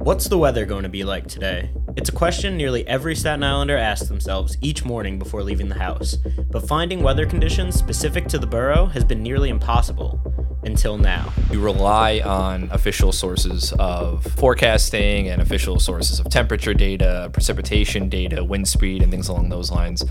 What's the weather going to be like today? It's a question nearly every Staten Islander asks themselves each morning before leaving the house. But finding weather conditions specific to the borough has been nearly impossible until now. We rely on official sources of forecasting and official sources of temperature data, precipitation data, wind speed, and things along those lines.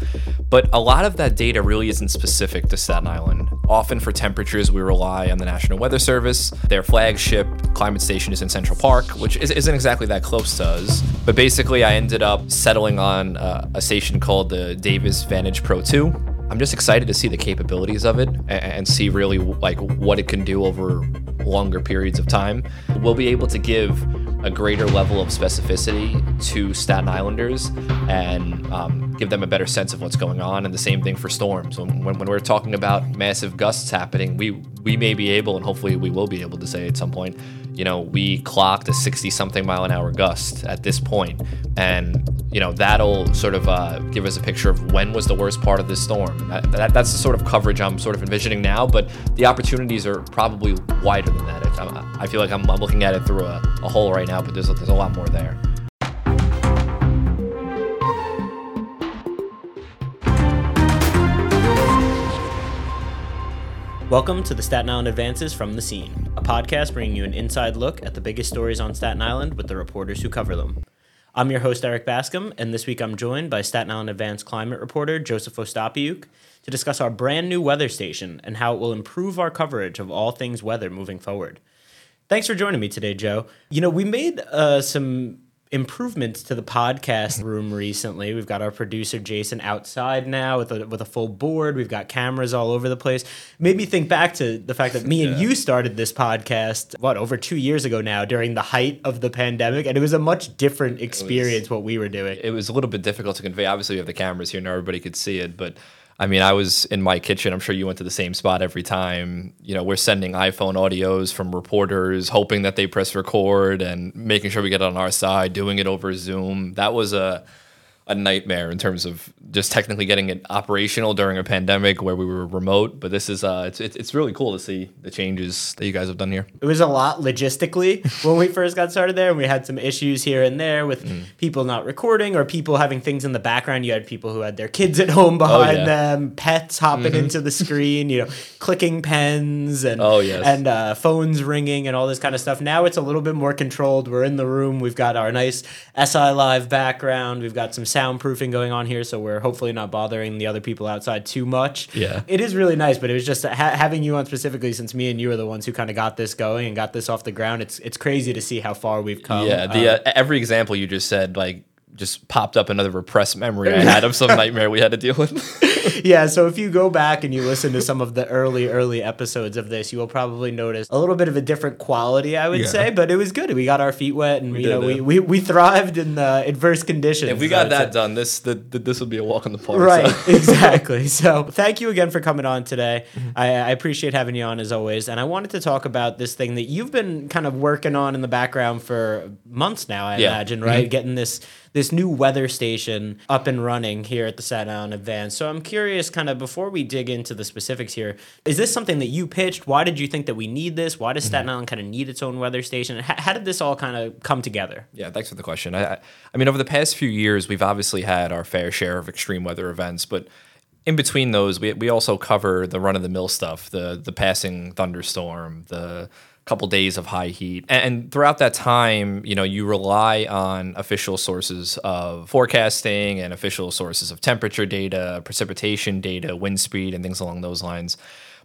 But a lot of that data really isn't specific to Staten Island. Often for temperatures, we rely on the National Weather Service. Their flagship climate station is in Central Park, which isn't exactly that close to us. But basically, I ended up settling on uh, a station called the Davis Vantage Pro 2. I'm just excited to see the capabilities of it and see really like what it can do over longer periods of time. We'll be able to give a greater level of specificity to Staten Islanders and um, give them a better sense of what's going on. And the same thing for storms. When, when, when, we're talking about massive gusts happening, we we may be able, and hopefully we will be able to say at some point, you know, we clocked a 60 something mile an hour gust at this point, and you know that'll sort of uh, give us a picture of when was the worst part of this storm. That, that, that's the sort of coverage I'm sort of envisioning now, but the opportunities are probably wider than that. I, I feel like I'm, I'm, looking at it through a, a hole right now, but there's there's a lot more there. Welcome to the Staten Island Advances from the Scene, a podcast bringing you an inside look at the biggest stories on Staten Island with the reporters who cover them. I'm your host, Erik Bascome, and this week I'm joined by Staten Island Advance climate reporter Joseph Ostapiuk to discuss our brand new weather station and how it will improve our coverage of all things weather moving forward. Thanks for joining me today, Joe. You know, we made uh, some improvements to the podcast room recently. We've got our producer Jason outside now with a with a full board. We've got cameras all over the place. Made me think back to the fact that me and you started this podcast what over 2 years ago now during the height of the pandemic and it was a much different experience was, what we were doing. It was a little bit difficult to convey. Obviously we have the cameras here and everybody could see it, but I mean, I was in my kitchen. I'm sure you went to the same spot every time. You know, we're sending iPhone audios from reporters, hoping that they press record and making sure we get it on our side, doing it over Zoom. That was a a nightmare in terms of just technically getting it operational during a pandemic where we were remote. But this is uh, it's it's really cool to see the changes that you guys have done here. It was a lot logistically when we first got started there, and we had some issues here and there with mm. people not recording or people having things in the background. You had people who had their kids at home behind oh, yeah. them, pets hopping mm-hmm. into the screen, you know, clicking pens and oh yes. and uh, phones ringing and all this kind of stuff. Now it's a little bit more controlled. We're in the room. We've got our nice SI Live background. We've got some soundproofing going on here, so we're hopefully not bothering the other people outside too much. Yeah, it is really nice, but it was just ha- having you on specifically since me and you are the ones who kind of got this going and got this off the ground. It's it's crazy to see how far we've come. Yeah, the uh, uh, every example you just said, like just popped up another repressed memory I had of some nightmare we had to deal with. yeah, so if you go back and you listen to some of the early, early episodes of this, you will probably notice a little bit of a different quality, I would yeah. say, but it was good. We got our feet wet and we you know, we, we, we thrived in the adverse conditions. If we got that done, this the, the, this would be a walk in the park. Right, so. exactly. So thank you again for coming on today. Mm-hmm. I, I appreciate having you on as always. And I wanted to talk about this thing that you've been kind of working on in the background for months now, I yeah. imagine, right? Mm-hmm. Getting this this new weather station up and running here at the Staten Advance. So I'm curious, kind of before we dig into the specifics here, is this something that you pitched? Why did you think that we need this? Why does Staten mm-hmm. Island kind of need its own weather station? How, how did this all kind of come together? Yeah, thanks for the question. I, I mean, over the past few years, we've obviously had our fair share of extreme weather events, but in between those, we, we also cover the run of the mill stuff, the the passing thunderstorm, the couple days of high heat. And throughout that time, you know, you rely on official sources of forecasting and official sources of temperature data, precipitation data, wind speed, and things along those lines.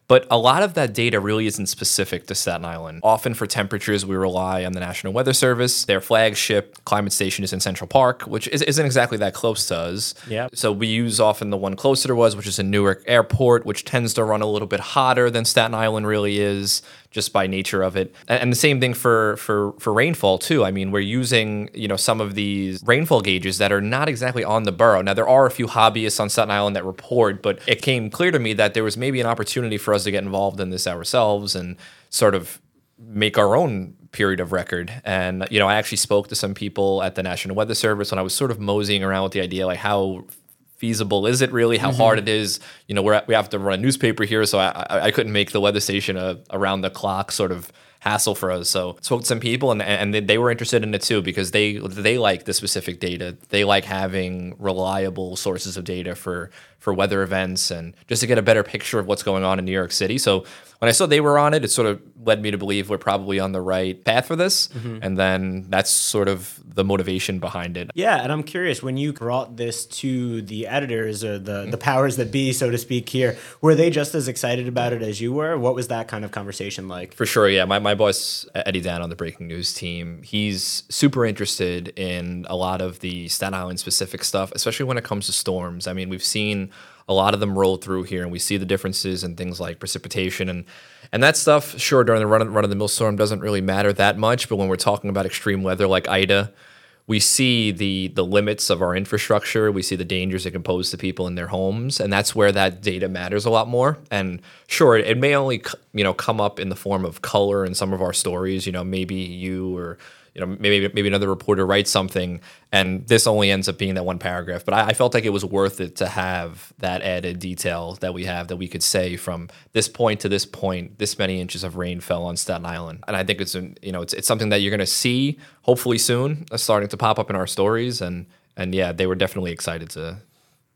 But a lot of that data really isn't specific to Staten Island. Often for temperatures, we rely on the National Weather Service. Their flagship climate station is in Central Park, which isn't exactly that close to us. Yeah. So we use often the one closer to us, which is in Newark Airport, which tends to run a little bit hotter than Staten Island really is just by nature of it. And the same thing for for for rainfall too. I mean, we're using you know some of these rainfall gauges that are not exactly on the borough. Now there are a few hobbyists on Staten Island that report, but it came clear to me that there was maybe an opportunity for us to get involved in this ourselves and sort of make our own period of record. And you know, I actually spoke to some people at the National Weather Service when I was sort of moseying around with the idea like how feasible is it really? How mm-hmm. hard it is? You know, we we have to run a newspaper here, so I, I, I couldn't make the weather station a around the clock sort of hassle for us. So spoke to some people and, and they, they were interested in it too because they they like the specific data. They like having reliable sources of data for for weather events and just to get a better picture of what's going on in New York City. So when I saw they were on it, it sort of led me to believe we're probably on the right path for this. Mm-hmm. And then that's sort of the motivation behind it. Yeah, and I'm curious when you brought this to the editors or the the powers that be, so to speak, here, were they just as excited about it as you were? What was that kind of conversation like? For sure, yeah. My my boss Eddie Dan on the breaking news team, he's super interested in a lot of the Staten Island specific stuff, especially when it comes to storms. I mean, we've seen a lot of them roll through here, and we see the differences in things like precipitation and and that stuff. Sure, during the run run of the mill storm doesn't really matter that much, but when we're talking about extreme weather like Ida, we see the the limits of our infrastructure. We see the dangers it can pose to people in their homes, and that's where that data matters a lot more. And sure, it may only you know come up in the form of color in some of our stories. You know, maybe you or you know maybe maybe another reporter writes something and this only ends up being that one paragraph. But I, I, felt like it was worth it to have that added detail that we have that we could say from this point to this point this many inches of rain fell on staten island. And i think it's you know it's, it's something that you're going to see hopefully soon uh, starting to pop up in our stories. And and yeah they were definitely excited to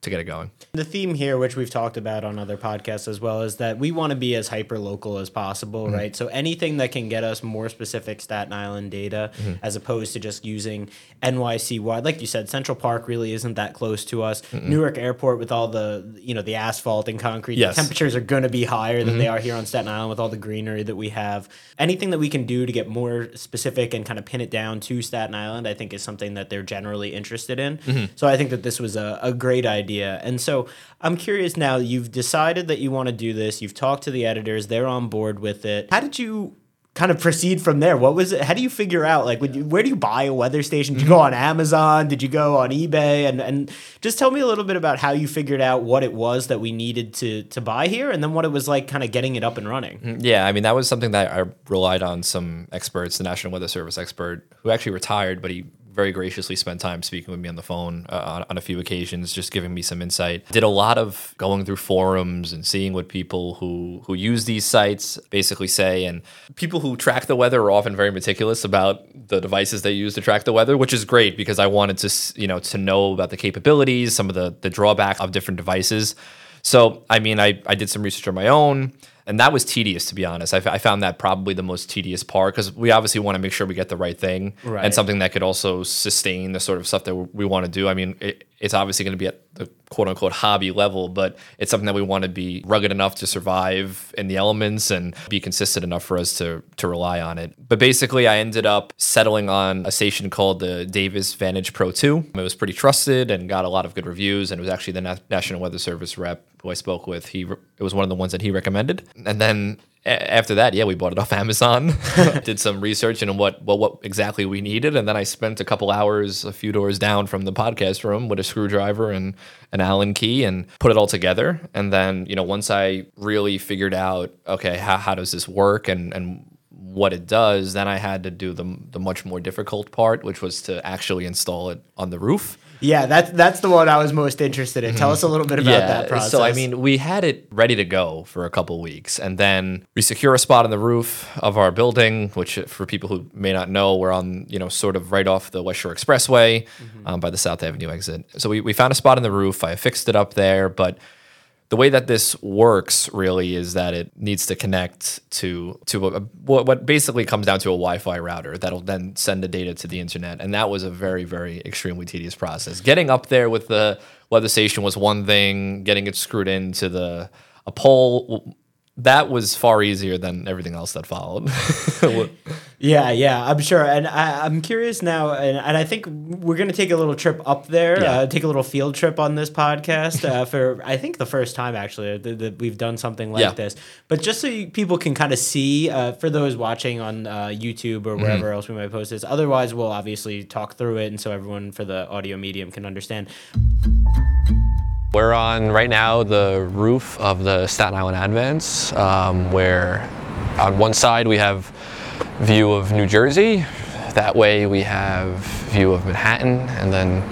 to get it going. The theme here, which we've talked about on other podcasts as well, is that we want to be as hyper local as possible, mm-hmm. right? So anything that can get us more specific Staten Island data mm-hmm. as opposed to just using NYC wide. Like you said, Central Park really isn't that close to us. Mm-mm. Newark Airport with all the you know the asphalt and concrete, yes. the temperatures are going to be higher than mm-hmm. they are here on Staten Island with all the greenery that we have. Anything that we can do to get more specific and kind of pin it down to Staten Island, I think is something that they're generally interested in. Mm-hmm. So I think that this was a, a great idea idea. And so I'm curious now, you've decided that you want to do this, you've talked to the editors, they're on board with it. How did you kind of proceed from there? What was it? How do you figure out like you, where do you buy a weather station? Did you go on Amazon? Did you go on eBay? And and just tell me a little bit about how you figured out what it was that we needed to to buy here, and then what it was like kind of getting it up and running. Mm, yeah, I mean that was something that I relied on some experts, the National Weather Service expert who actually retired, but he very graciously spent time speaking with me on the phone uh, on, on, a few occasions, just giving me some insight. Did a lot of going through forums and seeing what people who who use these sites basically say. And people who track the weather are often very meticulous about the devices they use to track the weather, which is great because I wanted to you know to know about the capabilities, some of the the drawback of different devices. So I mean, I I did some research on my own and that was tedious to be honest. I, f- I found that probably the most tedious part because we obviously want to make sure we get the right thing right. and something that could also sustain the sort of stuff that we want to do. I mean, it, it's obviously going to be at the quote unquote hobby level, but it's something that we want to be rugged enough to survive in the elements and be consistent enough for us to to rely on it. But basically, I ended up settling on a station called the Davis Vantage Pro 2. It was pretty trusted and got a lot of good reviews, and it was actually the Na- National Weather Service rep who I spoke with. He re- it was one of the ones that he recommended, and then after that, yeah, we bought it off Amazon. did some research and what, what what exactly we needed, and then I spent a couple hours a few doors down from the podcast room with a screwdriver and an Allen key and put it all together. And then you know once I really figured out okay how how does this work and and what it does, then I had to do the the much more difficult part, which was to actually install it on the roof. Yeah, that's that's the one I was most interested in. Tell us a little bit about yeah, that process. So I mean, we had it ready to go for a couple weeks, and then we secure a spot on the roof of our building, which for people who may not know, we're on you know sort of right off the West Shore Expressway mm-hmm. um, by the South Avenue exit. So we, we found a spot on the roof. I fixed it up there, but the way that this works really is that it needs to connect to to a, what basically comes down to a Wi-Fi router that'll then send the data to the internet, and that was a very very extremely tedious process. Getting up there with the weather station was one thing. Getting it screwed into the a pole that was far easier than everything else that followed. yeah, yeah, I'm sure. And I, am curious now, and, and, I think we're going to take a little trip up there, yeah. uh, take a little field trip on this podcast uh, for, I think, the first time actually that, that we've done something like yeah. this. But just so you, people can kind of see, uh, for those watching on uh, YouTube or wherever mm-hmm. else we might post this, otherwise, we'll obviously talk through it. And so everyone for the audio medium can understand. We're on right now the roof of the Staten Island Advance, um, where on one side we have view of New Jersey, that way we have view of Manhattan, and then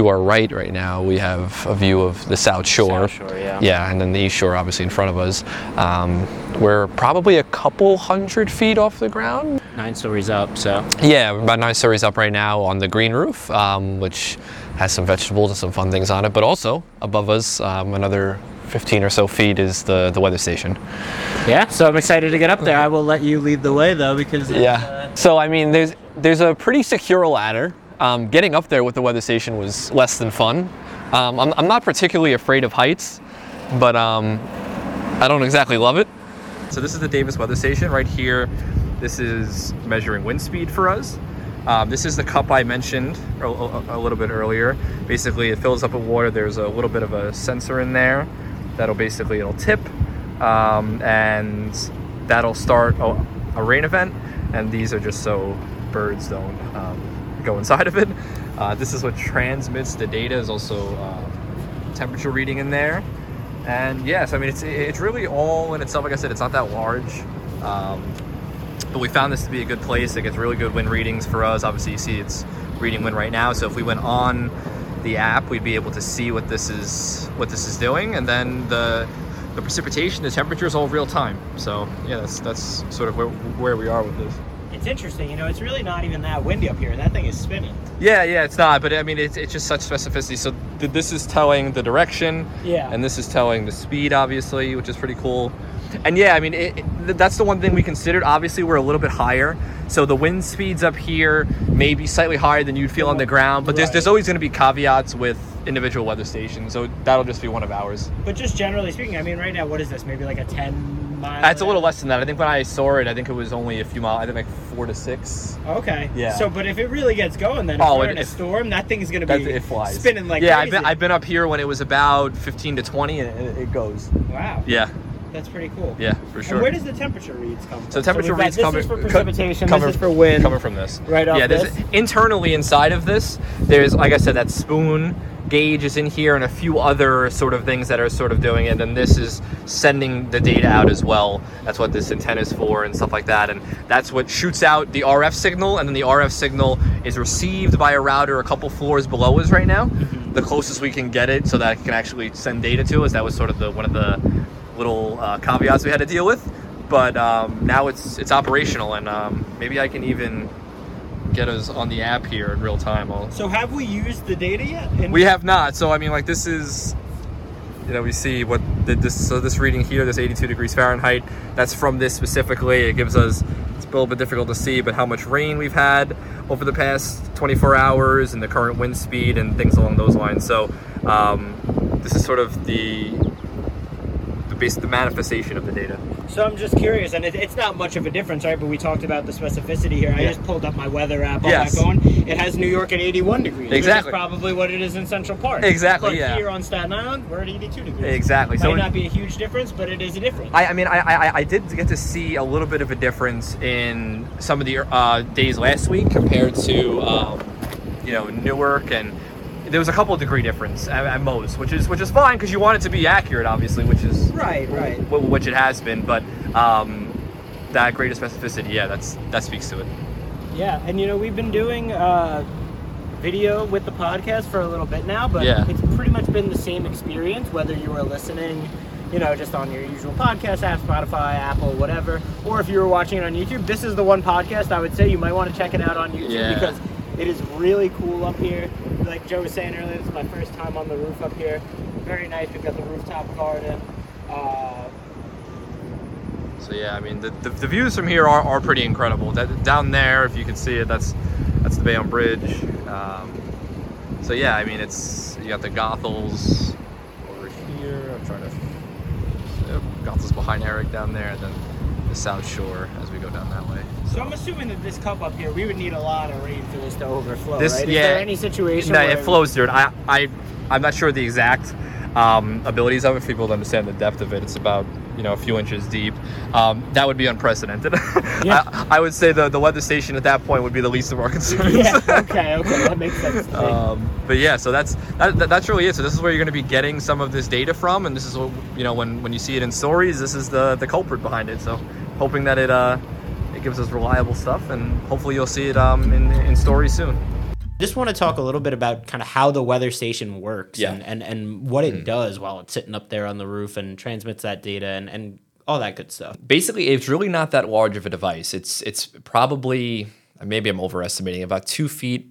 to our right right now we have a view of the South Shore. South Shore, yeah. Yeah, and then the East Shore obviously in front of us. Um, we're probably a couple hundred feet off the ground. Nine stories up, so Yeah, we're about nine stories up right now on the green roof, um, which has some vegetables and some fun things on it. But also above us, um, another 15 or so feet is the, the weather station. yeah. So I'm excited to get up there. I will let you lead the way though, because Yeah. So I mean, there's there's a pretty secure ladder. Um, getting up there with the weather station was less than fun. Um, I'm, I'm not particularly afraid of heights, but um, I don't exactly love it. So this is the Davis weather station right here. This is measuring wind speed for us. Um, this is the cup I mentioned a, a- a little bit earlier. Basically, it fills up with water. There's a little bit of a sensor in there that'll basically it'll tip, um, and that'll start a, a rain event. And these are just so birds don't um, go inside of it. Uh, this is what transmits the data. Is also uh, temperature reading in there. And yes, I mean it's it's really all in itself. Like I said, it's not that large. Um, but we found this to be a good place. It gets really good wind readings for us. Obviously, you see it's reading wind right now. So if we went on the app, we'd be able to see what this is what this is doing, and then the the precipitation, the temperature is all real time. So yeah, that's that's sort of where, where we are with this. It's interesting. You know, it's really not even that windy up here. That thing is spinning. Yeah, yeah, it's not, but I mean, it's, it's just such specificity. So th- this is telling the direction, Yeah. and this is telling the speed, obviously, which is pretty cool. And yeah, I mean, it, it- that's the one thing we considered. Obviously, we're a little bit higher, so the wind speeds up here may be slightly higher than you'd feel on the ground. But there's Right. there's always going to be caveats with individual weather stations, so that'll just be one of ours. But just generally speaking, I mean, right now, what is this? Maybe like a 10 mile? It's a little less than that. I think when I saw it, I think it was only a few miles. I think like four to six. Okay. Yeah. So, but if it really gets going, then if Oh, we're it- in a it- storm, that thing's gonna be it flies. spinning like yeah. crazy. I've been, I've been up here when it was about 15 to 20, and it, it goes. wow. Yeah. That's pretty cool. Yeah, for sure. And where does the temperature reads come from? So temperature we've got- reads this coming is for co- precipitation. coming- this is for wind. coming from this. Right off Yeah, there's this? internally inside of this. There's like I said, that spoon gauge is in here, and a few other sort of things that are sort of doing it. And this is sending the data out as well. That's what this antenna is for, and stuff like that. And that's what shoots out the RF signal, and then the RF signal is received by a router a couple floors below us right now. Mm-hmm. The closest we can get it, so that it can actually send data to us. That was sort of the one of the little uh, caveats we had to deal with. But um, now it's it's operational, and um, maybe I can even get us on the app here in real time. I'll, So have we used the data yet? And we have not. So I mean, like this is, you know, we see what the, this. So this reading here, this 82 degrees Fahrenheit. That's from this specifically. It gives us. It's a little bit difficult to see, but how much rain we've had over the past 24 hours and the current wind speed and things along those lines. So um, this is sort of the the base, the manifestation of the data. So I'm just curious, and it, it's not much of a difference, right? But we talked about the specificity here. I Yeah. just pulled up my weather app on Yes. my phone. It has New York at 81 degrees. Exactly. Probably what it is in Central Park. Exactly, But yeah. here on Staten Island, we're at 82 degrees. Exactly. So it might So- not be a huge difference, but it is a difference. I, I mean, I, I, I did get to see a little bit of a difference in some of the uh, days last week compared to, um, you know, Newark, and there was a couple of degree difference at, at most, which is which is fine because you want it to be accurate, obviously, which is Right, right. wh- which it has been, but um, that greater specificity, yeah, that's that speaks to it. Yeah, and you know we've been doing uh, video with the podcast for a little bit now, but Yeah. it's pretty much been the same experience whether you were listening, you know, just on your usual podcast app, Spotify, Apple, whatever, or if you were watching it on YouTube. This is the one podcast I would say you might want to check it out on YouTube Yeah. because it is really cool up here. Like Joe was saying earlier, this is my first time on the roof up here. Very nice. We've got the rooftop garden. Uh, So yeah, I mean the, the, the views from here are, are pretty incredible. That, down there, if you can see it, that's that's the Bayonne Bridge. Um, so yeah, I mean it's you got the Goethals over here. I'm trying to Goethals behind Eric down there, and then the South Shore as we go down that way. so I'm assuming that this cup up here, we would need a lot of rain for this to overflow, This- right? Is yeah. there any situation No, it flows through it. I I I'm not sure the exact um, abilities of it. For people to understand the depth of it, it's about you know a few inches deep. Um, that would be unprecedented. Yeah. I, I would say the the weather station at that point would be the least of our concerns. yeah. Okay. Okay. That makes sense. Um, but yeah, so that's that, that- that's really it. So this is where you're going to be getting some of this data from, and this is what you know when when you see it in stories. This is the the culprit behind it. So hoping that it uh It gives us reliable stuff, and hopefully you'll see it um, in, in stories soon. Just want to talk a little bit about kind of how the weather station works Yeah. and, and, and what it mm-hmm. does while it's sitting up there on the roof and transmits that data and, and all that good stuff. basically it's really not that large of a device it's it's probably maybe i'm overestimating about two feet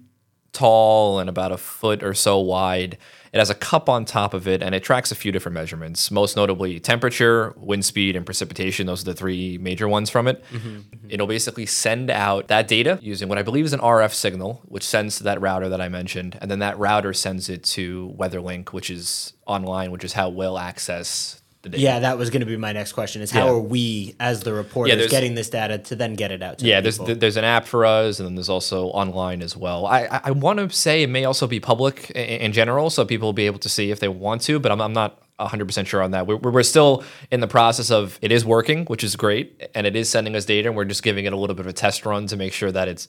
tall and about a foot or so wide. It has a cup on top of it and it tracks a few different measurements most notably temperature wind speed and precipitation. Those are the three major ones from it. Mm-hmm, mm-hmm. It'll basically send out that data using what i believe is an rf signal which sends to that router that i mentioned and then that router sends it to weatherlink which is online which is how we'll access the data Yeah, that was going to be my next question is how Yeah. are we as the reporters there's- getting this data to then get it out to Yeah, the there's people? there's an app for us, and then there's also online as well. I I, I want to say it may also be public in, in general, so people will be able to see if they want to, but I'm, I'm not 100 percent sure on that. We're, we're still in the process of it is working, which is great, and it is sending us data, and we're just giving it a little bit of a test run to make sure that it's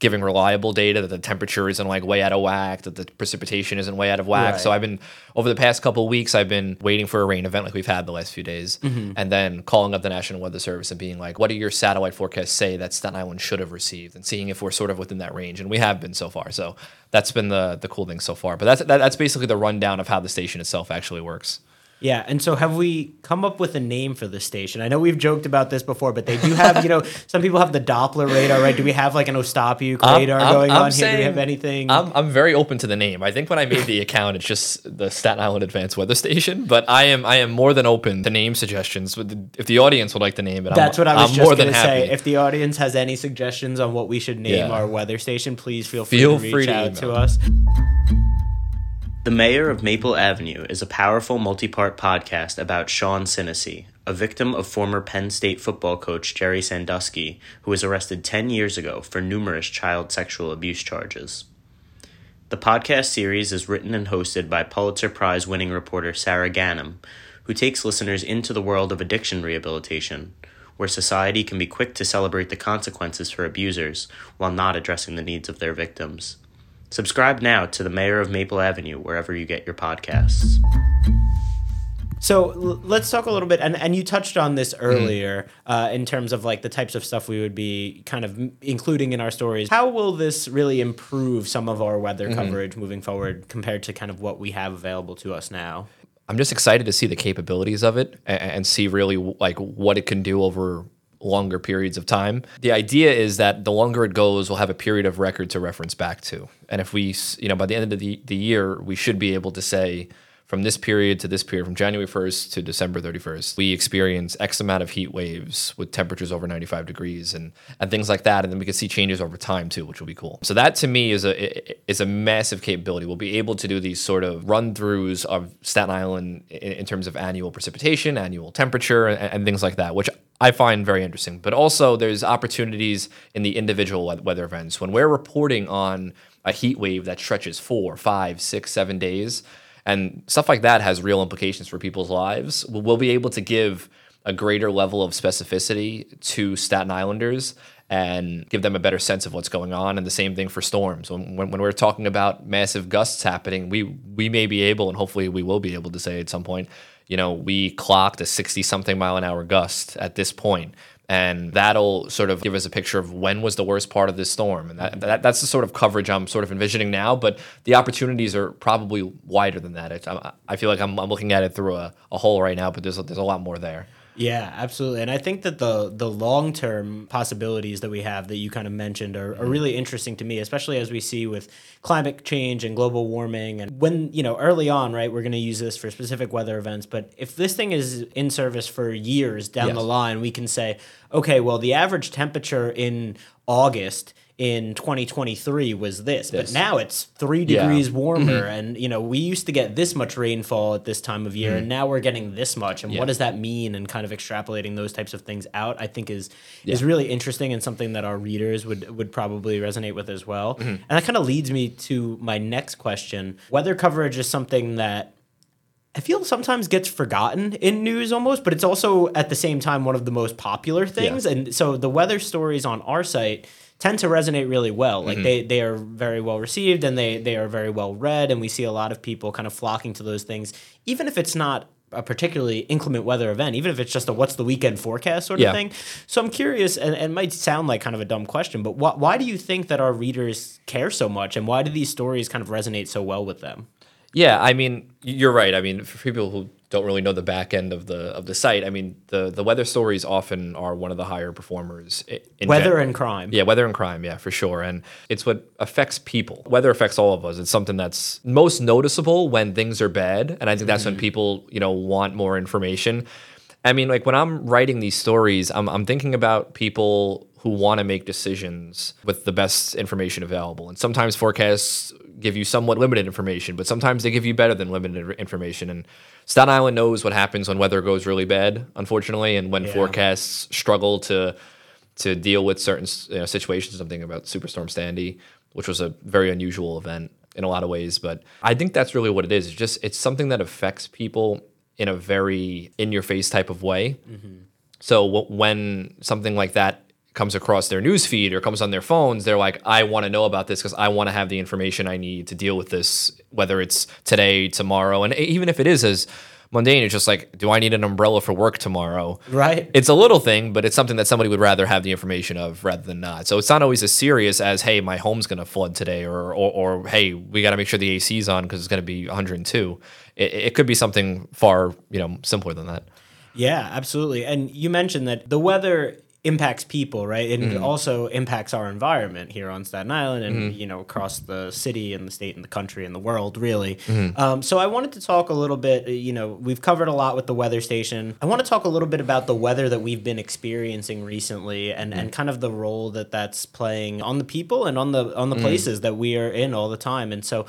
giving reliable data that the temperature isn't like way out of whack that the precipitation isn't way out of whack. Right. so i've been over the past couple of weeks i've been waiting for a rain event like we've had the last few days Mm-hmm. and then calling up the national weather service and being like what do your satellite forecasts say that staten island should have received? and seeing if we're sort of within that range. And we have been so far. So that's been the the cool thing so far. But that's that, that's basically the rundown of how the station itself actually works Yeah, and so have we come up with a name for the station? I know we've joked about this before, but they do have, you know, some people have the Doppler radar, right? Do we have like an Ostapiuk I'm- radar I'm- going I'm on here? Do we have anything? I'm, I'm very open to the name. I think when I made the account, it's just the Staten Island Advanced Weather Station. But I am I am more than open to name suggestions. If the audience would like to name it, That's I'm, what I was I'm just more than to happy. say. If the audience has any suggestions on what we should name Yeah. our weather station, please feel free Feel to reach free to out to us. The Mayor of Maple Avenue is a powerful multi part podcast about Sean Sinesy, a victim of former Penn State football coach Jerry Sandusky, who was arrested 10 years ago for numerous child sexual abuse charges. The podcast series is written and hosted by Pulitzer Prize winning reporter Sara Ganim, who takes listeners into the world of addiction rehabilitation, where society can be quick to celebrate the consequences for abusers while not addressing the needs of their victims. Subscribe now to the Mayor of Maple Avenue wherever you get your podcasts. So l- let's talk a little bit, and, and you touched on this Mm-hmm. earlier uh, in terms of like the types of stuff we would be kind of m- including in our stories. How will this really improve some of our weather Mm-hmm. coverage moving forward compared to kind of what we have available to us now? I'm just excited to see the capabilities of it and, and see really like what it can do over longer periods of time. The idea is that the longer it goes, we'll have a period of record to reference back to. And if we, you know, by the end of the, the year, we should be able to say from this period to this period, from January 1st to December 31st, we experience X amount of heat waves with temperatures over 95 degrees and, and things like that. And then we can see changes over time too, which will be cool. So that to me is a is a massive capability. We'll be able to do these sort of run throughs of Staten Island in, in terms of annual precipitation, annual temperature, and, and things like that, which I find very interesting. But also, there's opportunities in the individual weather events when we're reporting on a heat wave that stretches four, five, six, seven days, and stuff like that has real implications for people's lives. We'll, be able to give a greater level of specificity to Staten Islanders and give them a better sense of what's going on. And the same thing for storms. When, when, when we're talking about massive gusts happening, we we may be able, and hopefully we will be able to say at some point, you know, we clocked a 60 something mile an hour gust at this point. And that'll sort of give us a picture of when was the worst part of this storm. And that, that, that's the sort of coverage I'm sort of envisioning now. But the opportunities are probably wider than that. I, I feel like I'm, I'm looking at it through a, a hole right now, but there's there's a lot more there. Yeah, absolutely. And I think that the the long term possibilities that we have that you kind of mentioned are, are mm-hmm. really interesting to me, especially as we see with climate change and global warming. And when, you know, early on, right, we're going to use this for specific weather events. But if this thing is in service for years down the line, we can say, okay, well, the average temperature in August in 2023 was this, but now it's three Yeah. degrees warmer. Mm-hmm. And, you know, we used to get this much rainfall at this time of year, and mm. now we're getting this much. And Yeah. what does that mean? And kind of extrapolating those types of things out, I think is is really interesting and something that our readers would would probably resonate with as well. Mm-hmm. And that kind of leads me to my next question. Weather coverage is something that I feel sometimes gets forgotten in news almost, but it's also at the same time one of the most popular things. And so the weather stories on our site tend to resonate really well. Like mm-hmm. they, they are very well received and they, they are very well read. And we see a lot of people kind of flocking to those things, even if it's not a particularly inclement weather event, even if it's just a what's the weekend forecast sort of Yeah. thing. So I'm curious, and, and it might sound like kind of a dumb question, but why, why do you think that our readers care so much, and why do these stories kind of resonate so well with them? Yeah, I mean, you're right. I mean, for people who don't really know the back end of the of the site, I mean, the the weather stories often are one of the higher performers. In Weather gen- and crime. Yeah, weather and crime, yeah, for sure. And it's what affects people. Weather affects all of us. It's something that's most noticeable when things are bad. And I think that's when mm-hmm. people, you know, want more information. I mean, like when I'm writing these stories, I'm, I'm thinking about people who want to make decisions with the best information available. And sometimes forecasts give you somewhat limited information, but sometimes they give you better than limited information. And Staten Island knows what happens when weather goes really bad, unfortunately, and when Yeah. forecasts struggle to to deal with certain you know, situations. Thinking about Superstorm Sandy, which was a very unusual event in a lot of ways. But I think that's really what it is. It's just it's something that affects people in a very in your face type of way. Mm-hmm. So w- when something like that comes across their news feed or comes on their phones, they're like, I want to know about this because I want to have the information I need to deal with this, whether it's today, tomorrow, and even if it is as mundane, it's just like, do I need an umbrella for work tomorrow? Right. It's a little thing, but it's something that somebody would rather have the information of rather than not. So it's not always as serious as, hey, my home's going to flood today, or, or, or hey, we got to make sure the AC's on because it's going to be 102. It, it could be something far, you know, simpler than that. Yeah, absolutely. And you mentioned that the weather impacts people, right? And Mm-hmm. it also impacts our environment here on Staten Island and, you know, across the city and the state and the country and the world, really. Mm-hmm. Um, so I wanted to talk a little bit, you know, we've covered a lot with the weather station. I want to talk a little bit about the weather that we've been experiencing recently and, Mm-hmm. and kind of the role that that's playing on the people and on the on the Mm-hmm. places that we are in all the time. And so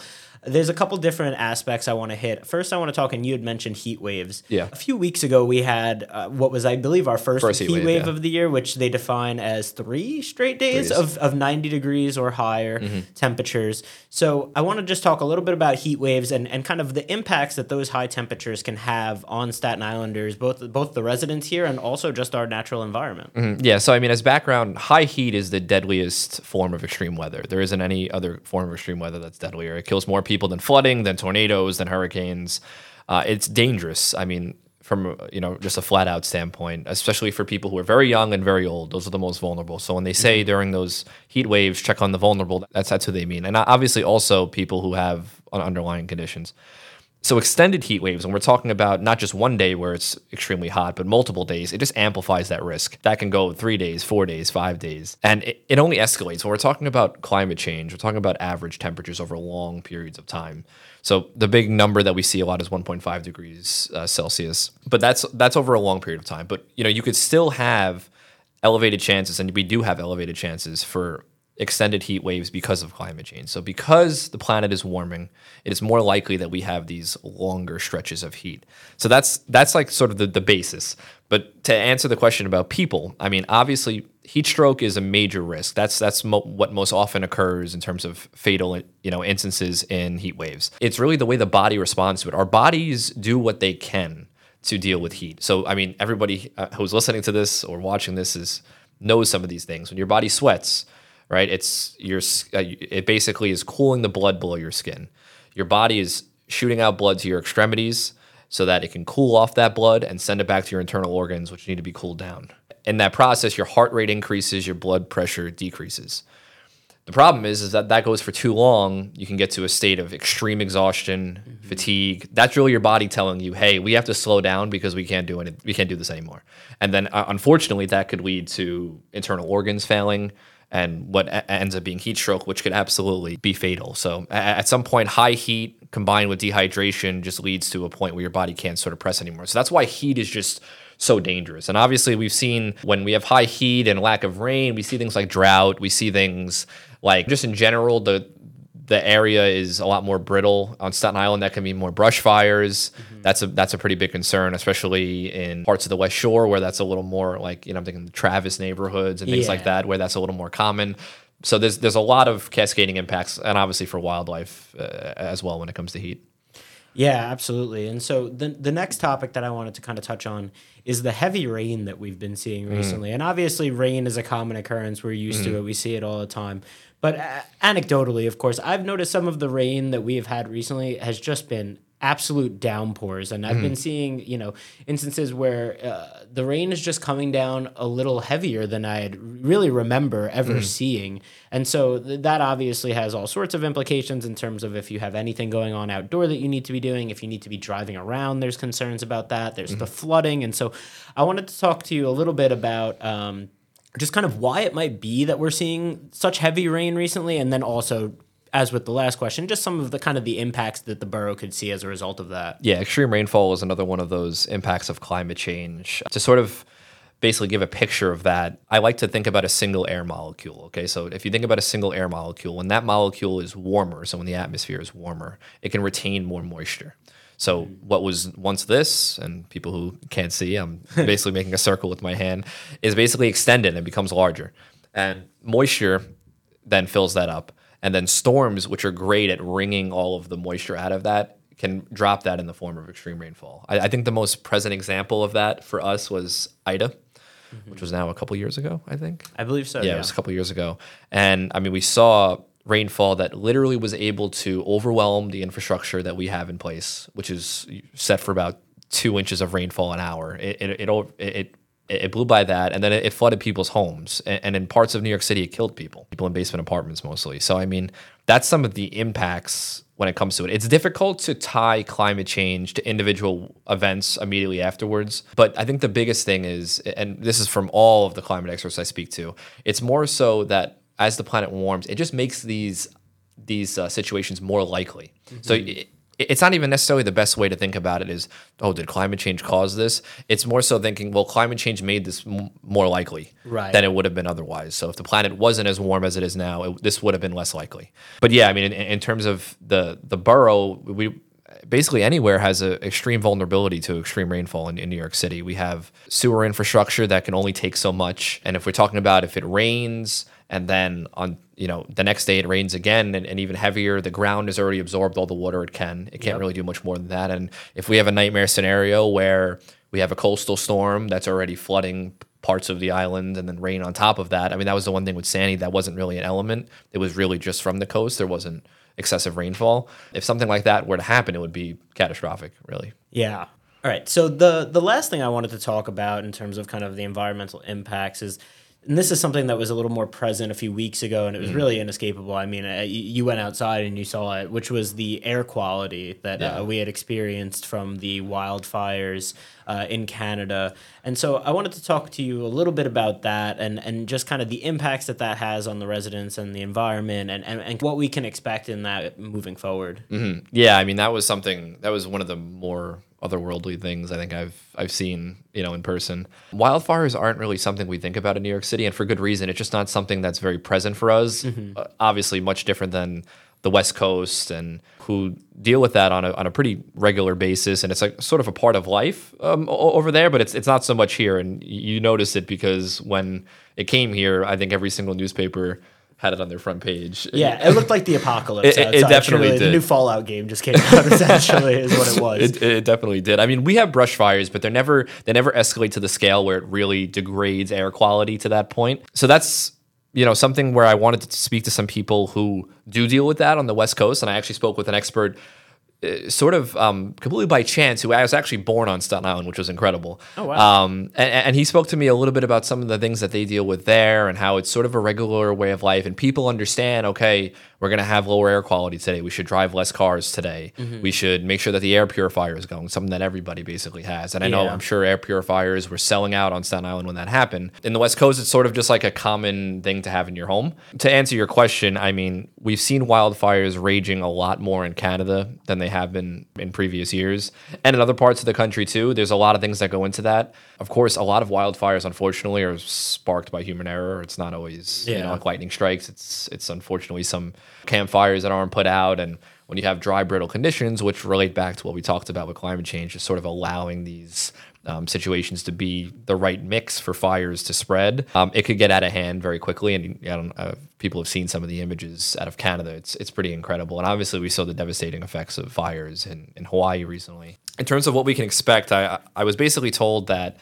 there's a couple different aspects I want to hit. First, I want to talk, and you had mentioned heat waves. Yeah. A few weeks ago, we had uh, what was, I believe, our first, First heat, wave, wave, yeah. of the year, which they define as three straight days Threes. of, of 90 degrees or higher temperatures. So I want to just talk a little bit about heat waves and, and kind of the impacts that those high temperatures can have on Staten Islanders, both both the residents here and also just our natural environment. Yeah, so I mean, as background, high heat is the deadliest form of extreme weather. There isn't any other form of extreme weather that's deadlier. It kills more people than flooding, than tornadoes, than hurricanes. Uh, it's dangerous. I mean, from uh, you know just a flat out standpoint, especially for people who are very young and very old. Those are the most vulnerable. So when they say during those heat waves, check on the vulnerable, that's that's who they mean. And obviously also people who have underlying conditions. So extended heat waves, and we're talking about not just one day where it's extremely hot, but multiple days, it just amplifies that risk. That can go three days, four days, five days. And it, it only escalates. When we're talking about climate change, we're talking about average temperatures over long periods of time. So the big number that we see a lot is 1.5 degrees uh, Celsius, but that's that's over a long period of time. But you know, you could still have elevated chances, and we do have elevated chances for extended heat waves because of climate change. So because the planet is warming, it is more likely that we have these longer stretches of heat. So that's that's like sort of the, the basis. But to answer the question about people, I mean, obviously heat stroke is a major risk. That's that's mo- what most often occurs in terms of fatal, you know, instances in heat waves. It's really the way the body responds to it. Our bodies do what they can to deal with heat. So I mean, everybody uh, who's listening to this or watching this is knows some of these things. When your body sweats, right? It's your uh, it basically is cooling the blood below your skin. Your body is shooting out blood to your extremities so that it can cool off that blood and send it back to your internal organs, which need to be cooled down. In that process, your heart rate increases, your blood pressure decreases. The problem is, is that that goes for too long. You can get to a state of extreme exhaustion, fatigue. That's really your body telling you, "Hey, we have to slow down because we can't do it. We can't do this anymore." And then, uh, unfortunately, that could lead to internal organs failing, and what a- ends up being heat stroke, which could absolutely be fatal. So, at some point, high heat combined with dehydration just leads to a point where your body can't sort of press anymore. So that's why heat is just so dangerous. And obviously, we've seen when we have high heat and lack of rain, we see things like drought. We see things like just in general, the the area is a lot more brittle on Staten Island. That can be more brush fires. Mm-hmm. That's a that's a pretty big concern, especially in parts of the West Shore where that's a little more like you know I'm thinking the Travis neighborhoods and things like that where that's a little more common. So there's there's a lot of cascading impacts, and obviously for wildlife uh, as well when it comes to heat. Yeah, absolutely. And so the the next topic that I wanted to kind of touch on is the heavy rain that we've been seeing mm. recently. And obviously, rain is a common occurrence. We're used to mm-hmm. it. We see it all the time. But uh, anecdotally, of course, I've noticed some of the rain that we have had recently has just been absolute downpours, and I've been seeing you know instances where uh, the rain is just coming down a little heavier than I'd really remember ever seeing, and so th- that obviously has all sorts of implications in terms of if you have anything going on outdoor that you need to be doing, if you need to be driving around, there's concerns about that. There's the flooding, and so I wanted to talk to you a little bit about. Um, just kind of why it might be that we're seeing such heavy rain recently, and then also, as with the last question, just some of the kind of the impacts that the borough could see as a result of that. Yeah, extreme rainfall is another one of those impacts of climate change. To sort of basically give a picture of that, I like to think about a single air molecule. Okay, so if you think about a single air molecule, when that molecule is warmer, so when the atmosphere is warmer, it can retain more moisture. So hmm. what was once this, and people who can't see, I'm basically making a circle with my hand, is basically extended and becomes larger. And moisture then fills that up. And then storms, which are great at wringing all of the moisture out of that, can drop that in the form of extreme rainfall. I, I think the most present example of that for us was Ida, which mm-hmm. was now a couple years ago, I think. I believe so. Yeah, Yeah, it was a couple years ago. And I mean, we saw rainfall that literally was able to overwhelm the infrastructure that we have in place, which is set for about two inches of rainfall an hour. It it it it, it, blew by that, and then it, flooded people's homes. And in parts of New York City, it killed people, people in basement apartments mostly. So I mean, that's some of the impacts when it comes to it. It's difficult to tie climate change to individual events immediately afterwards. But I think the biggest thing is, and this is from all of the climate experts I speak to, it's more so that as the planet warms, it just makes these these uh, situations more likely. So it, it's not even necessarily the best way to think about it is, oh, did climate change cause this? It's more so thinking, well, climate change made this m- more likely Right. than it would have been otherwise. So if the planet wasn't as warm as it is now, it, this would have been less likely. But yeah, I mean, in, in terms of the the borough, we basically anywhere has a extreme vulnerability to extreme rainfall in, in New York City. We have sewer infrastructure that can only take so much, and if we're talking about if it rains and then on you know the next day it rains again and, and even heavier. The ground has already absorbed all the water it can. It can't really do much more than that. And if we have a nightmare scenario where we have a coastal storm that's already flooding parts of the island and then rain on top of that i mean that was the one thing with sandy that wasn't really an element. It was really just from the coast. There wasn't excessive rainfall. If something like that were to happen it would be catastrophic really. Yeah. All right. So the the last thing I wanted to talk about in terms of kind of the environmental impacts is and this is something that was a little more present a few weeks ago and it was really inescapable. I mean, uh, you went outside and you saw it, which was the air quality that Yeah. uh, we had experienced from the wildfires uh, in Canada. And so I wanted to talk to you a little bit about that and, and just kind of the impacts that that has on the residents and the environment and, and, and what we can expect in that moving forward. Yeah, I mean that was something that was one of the more otherworldly things I think I've I've seen, you know, in person. Wildfires aren't really something we think about in New York City and for good reason. It's just not something that's very present for us. Uh, obviously much different than the West Coast and who deal with that on a, on a pretty regular basis and it's like sort of a part of life um, o- over there but it's it's not so much here and you notice it because when it came here I think every single newspaper had it on their front page. Yeah, it looked like the apocalypse. It- it- definitely truly. The did. new Fallout game just came out. Essentially, is what it was. It, it definitely did. I mean, we have brush fires, but they're never they never escalate to the scale where it really degrades air quality to that point. So that's you know something where I wanted to speak to some people who do deal with that on the West Coast, and I actually spoke with an expert. uh, Sort of um, completely by chance, who I was actually born on Staten Island, which was incredible. Oh, wow. Um, and, and he spoke to me a little bit about some of the things that they deal with there and how it's sort of a regular way of life. And people understand, okay, we're going to have lower air quality today. We should drive less cars today. Mm-hmm. We should make sure that the air purifier is going, something that everybody basically has. And I know Yeah. I'm sure air purifiers were selling out on Staten Island when that happened. In the West Coast, it's sort of just like a common thing to have in your home. To answer your question, I mean, we've seen wildfires raging a lot more in Canada than they have been in previous years. And in other parts of the country too. There's a lot of things that go into that. Of course, a lot of wildfires, unfortunately, are sparked by human error. It's not always, you Yeah. know, like lightning strikes. It's it's unfortunately some campfires that aren't put out and when you have dry brittle conditions which relate back to what we talked about with climate change just sort of allowing these um, situations to be the right mix for fires to spread um, it could get out of hand very quickly. And uh, people have seen some of the images out of canada. It's, it's pretty incredible. And obviously we saw the devastating effects of fires in, in hawaii recently. In terms of what we can expect I, I was basically told that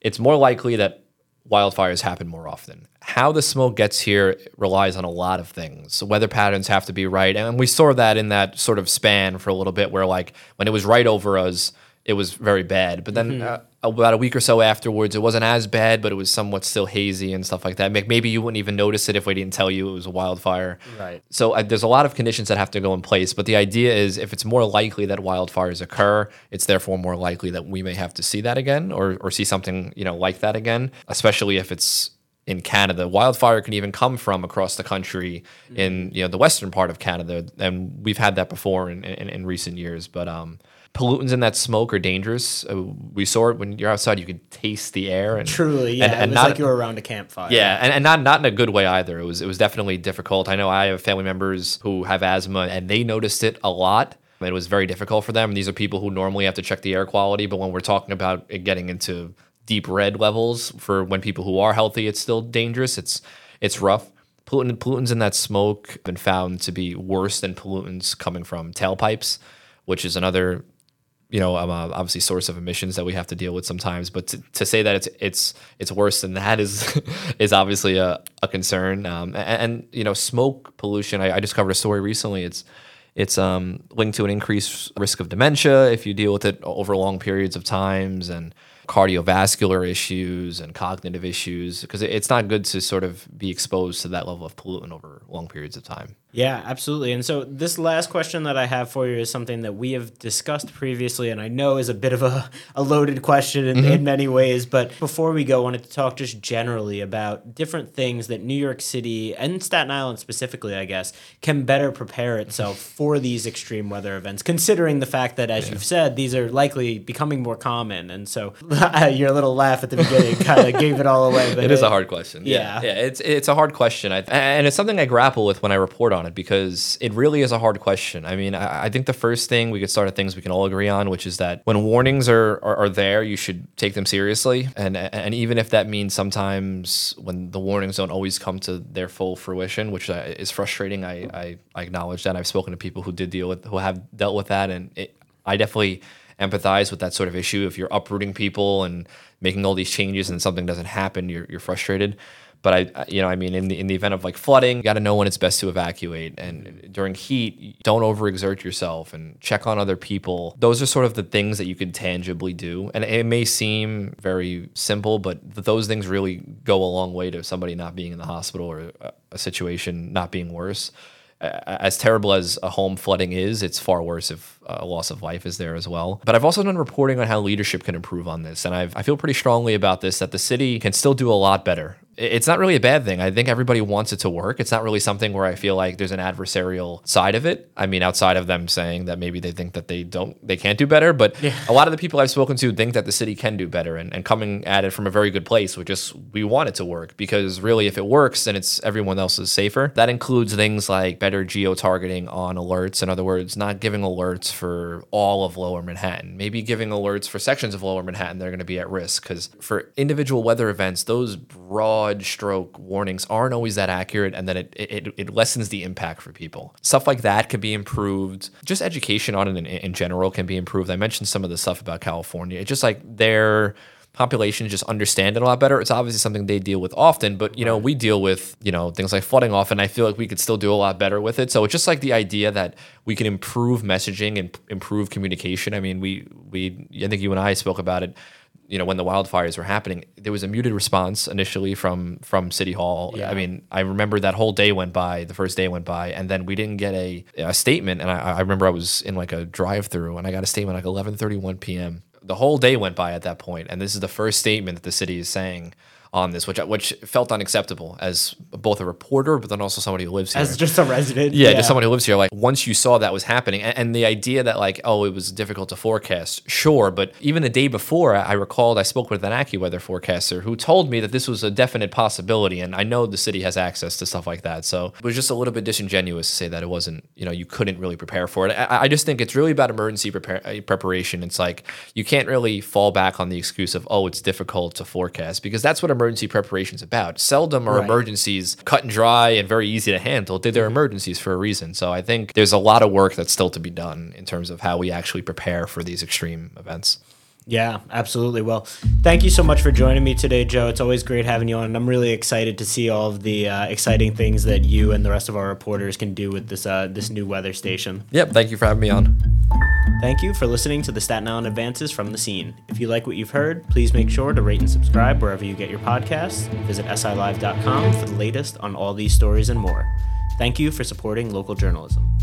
it's more likely that wildfires happen more often. How the smoke gets here relies on a lot of things. So weather patterns have to be right. And we saw that in that sort of span for a little bit where like when it was right over us, it was very bad. But then uh, about a week or so afterwards, it wasn't as bad, but it was somewhat still hazy and stuff like that. Maybe you wouldn't even notice it if we didn't tell you it was a wildfire. Right. So uh, there's a lot of conditions that have to go in place. But the idea is if it's more likely that wildfires occur, it's therefore more likely that we may have to see that again or, or see something you know like that again, especially if it's in Canada. Wildfire can even come from across the country in you know the western part of Canada, and we've had that before in, in, in recent years. But um, pollutants in that smoke are dangerous. Uh, we saw it when you're outside; you could taste the air. And, Truly, yeah. and, and it was not, like you were around a campfire. yeah, and, and not not in a good way either. It was it was definitely difficult. I know I have family members who have asthma, and they noticed it a lot. It was very difficult for them. These are people who normally have to check the air quality, but when we're talking about it getting into deep red levels for when people who are healthy, it's still dangerous. It's it's rough. Pollutant, pollutants in that smoke have been found to be worse than pollutants coming from tailpipes, which is another you know, uh, obviously source of emissions that we have to deal with sometimes. But to, to say that it's it's it's worse than that is is obviously a, a concern. Um, and, and you know, smoke pollution. I, I just covered a story recently. It's it's um, linked to an increased risk of dementia if you deal with it over long periods of times and cardiovascular issues and cognitive issues because it's not good to sort of be exposed to that level of pollutant over long periods of time. Yeah, absolutely. And so this last question that I have for you is something that we have discussed previously, and I know is a bit of a, a loaded question in, mm-hmm. in many ways. But before we go, I wanted to talk just generally about different things that New York City and Staten Island specifically, I guess, can better prepare itself for these extreme weather events, considering the fact that, as you've said, these are likely becoming more common. And so your little laugh at the beginning kind of gave it all away. But It is a hard question. Yeah. yeah, it's it's a hard question, I, and it's something I grapple with when I report on it because it really is a hard question. I mean, I, I think the first thing we could start at things we can all agree on, which is that when warnings are, are are there, you should take them seriously, and and even if that means sometimes when the warnings don't always come to their full fruition, which uh, is frustrating. I I, I acknowledge that. I've spoken to people who did deal with who have dealt with that, and it, I definitely empathize with that sort of issue. If you're uprooting people and making all these changes and something doesn't happen, you're, you're frustrated. But I, you know, I mean, in the in the event of like flooding, you got to know when it's best to evacuate. And during heat, don't overexert yourself and check on other people. Those are sort of the things that you could tangibly do. And it may seem very simple, but those things really go a long way to somebody not being in the hospital or a, situation not being worse as terrible as a home flooding is, it's far worse if a loss of life is there as well. But I've also done reporting on how leadership can improve on this, and I've, I feel pretty strongly about this that the city can still do a lot better. It's not really a bad thing. I think everybody wants it to work. It's not really something where I feel like there's an adversarial side of it. I mean, outside of them saying that maybe they think that they don't, they can't do better. But a lot of the people I've spoken to think that the city can do better and, and coming at it from a very good place, which is we want it to work because really, if it works, then it's everyone else is safer. That includes things like better geo targeting on alerts. In other words, not giving alerts for all of lower Manhattan, maybe giving alerts for sections of lower Manhattan that are going to be at risk. Because for individual weather events, those broad stroke warnings aren't always that accurate and then it, it, it lessens the impact for people. Stuff like that can be improved. Just education on it in, in general can be improved. I mentioned some of the stuff about California. It's just like their populations just understand it a lot better. It's obviously something they deal with often, but you know, we deal with, you know, things like flooding often. I feel like we could still do a lot better with it. So it's just like the idea that we can improve messaging and improve communication. I mean, we we I think you and I spoke about it you know when the wildfires were happening there was a muted response initially from from city hall. Yeah. i mean i remember that whole day went by the first day went by and then we didn't get a, a statement. And I, I remember i was in like a drive through and i got a statement like 11:31 p.m the whole day went by at that point and this is the first statement that the city is saying on this which which felt unacceptable as both a reporter but then also somebody who lives here As just a resident. yeah, just someone who lives here. Like once you saw that was happening, and, and the idea that like oh it was difficult to forecast, sure, but even the day before, I I recalled I spoke with an AccuWeather forecaster who told me that this was a definite possibility, and I know the city has access to stuff like that, so it was just a little bit disingenuous to say that it wasn't you know you couldn't really prepare for it. I, I just think it's really about emergency prepare, uh, preparation. It's like you can't really fall back on the excuse of oh it's difficult to forecast because that's what emergency preparations about. Seldom are Right. emergencies cut and dry and very easy to handle. They're mm-hmm. emergencies for a reason. So I think there's a lot of work that's still to be done in terms of how we actually prepare for these extreme events. Yeah, absolutely. Well, thank you so much for joining me today, Joe. It's always great having you on, and I'm really excited to see all of the uh, exciting things that you and the rest of our reporters can do with this uh, this new weather station. Yep. Thank you for having me on. Thank you for listening to the Staten Island Advances from the Scene. If you like what you've heard, please make sure to rate and subscribe wherever you get your podcasts. Visit silive.com for the latest on all these stories and more. Thank you for supporting local journalism.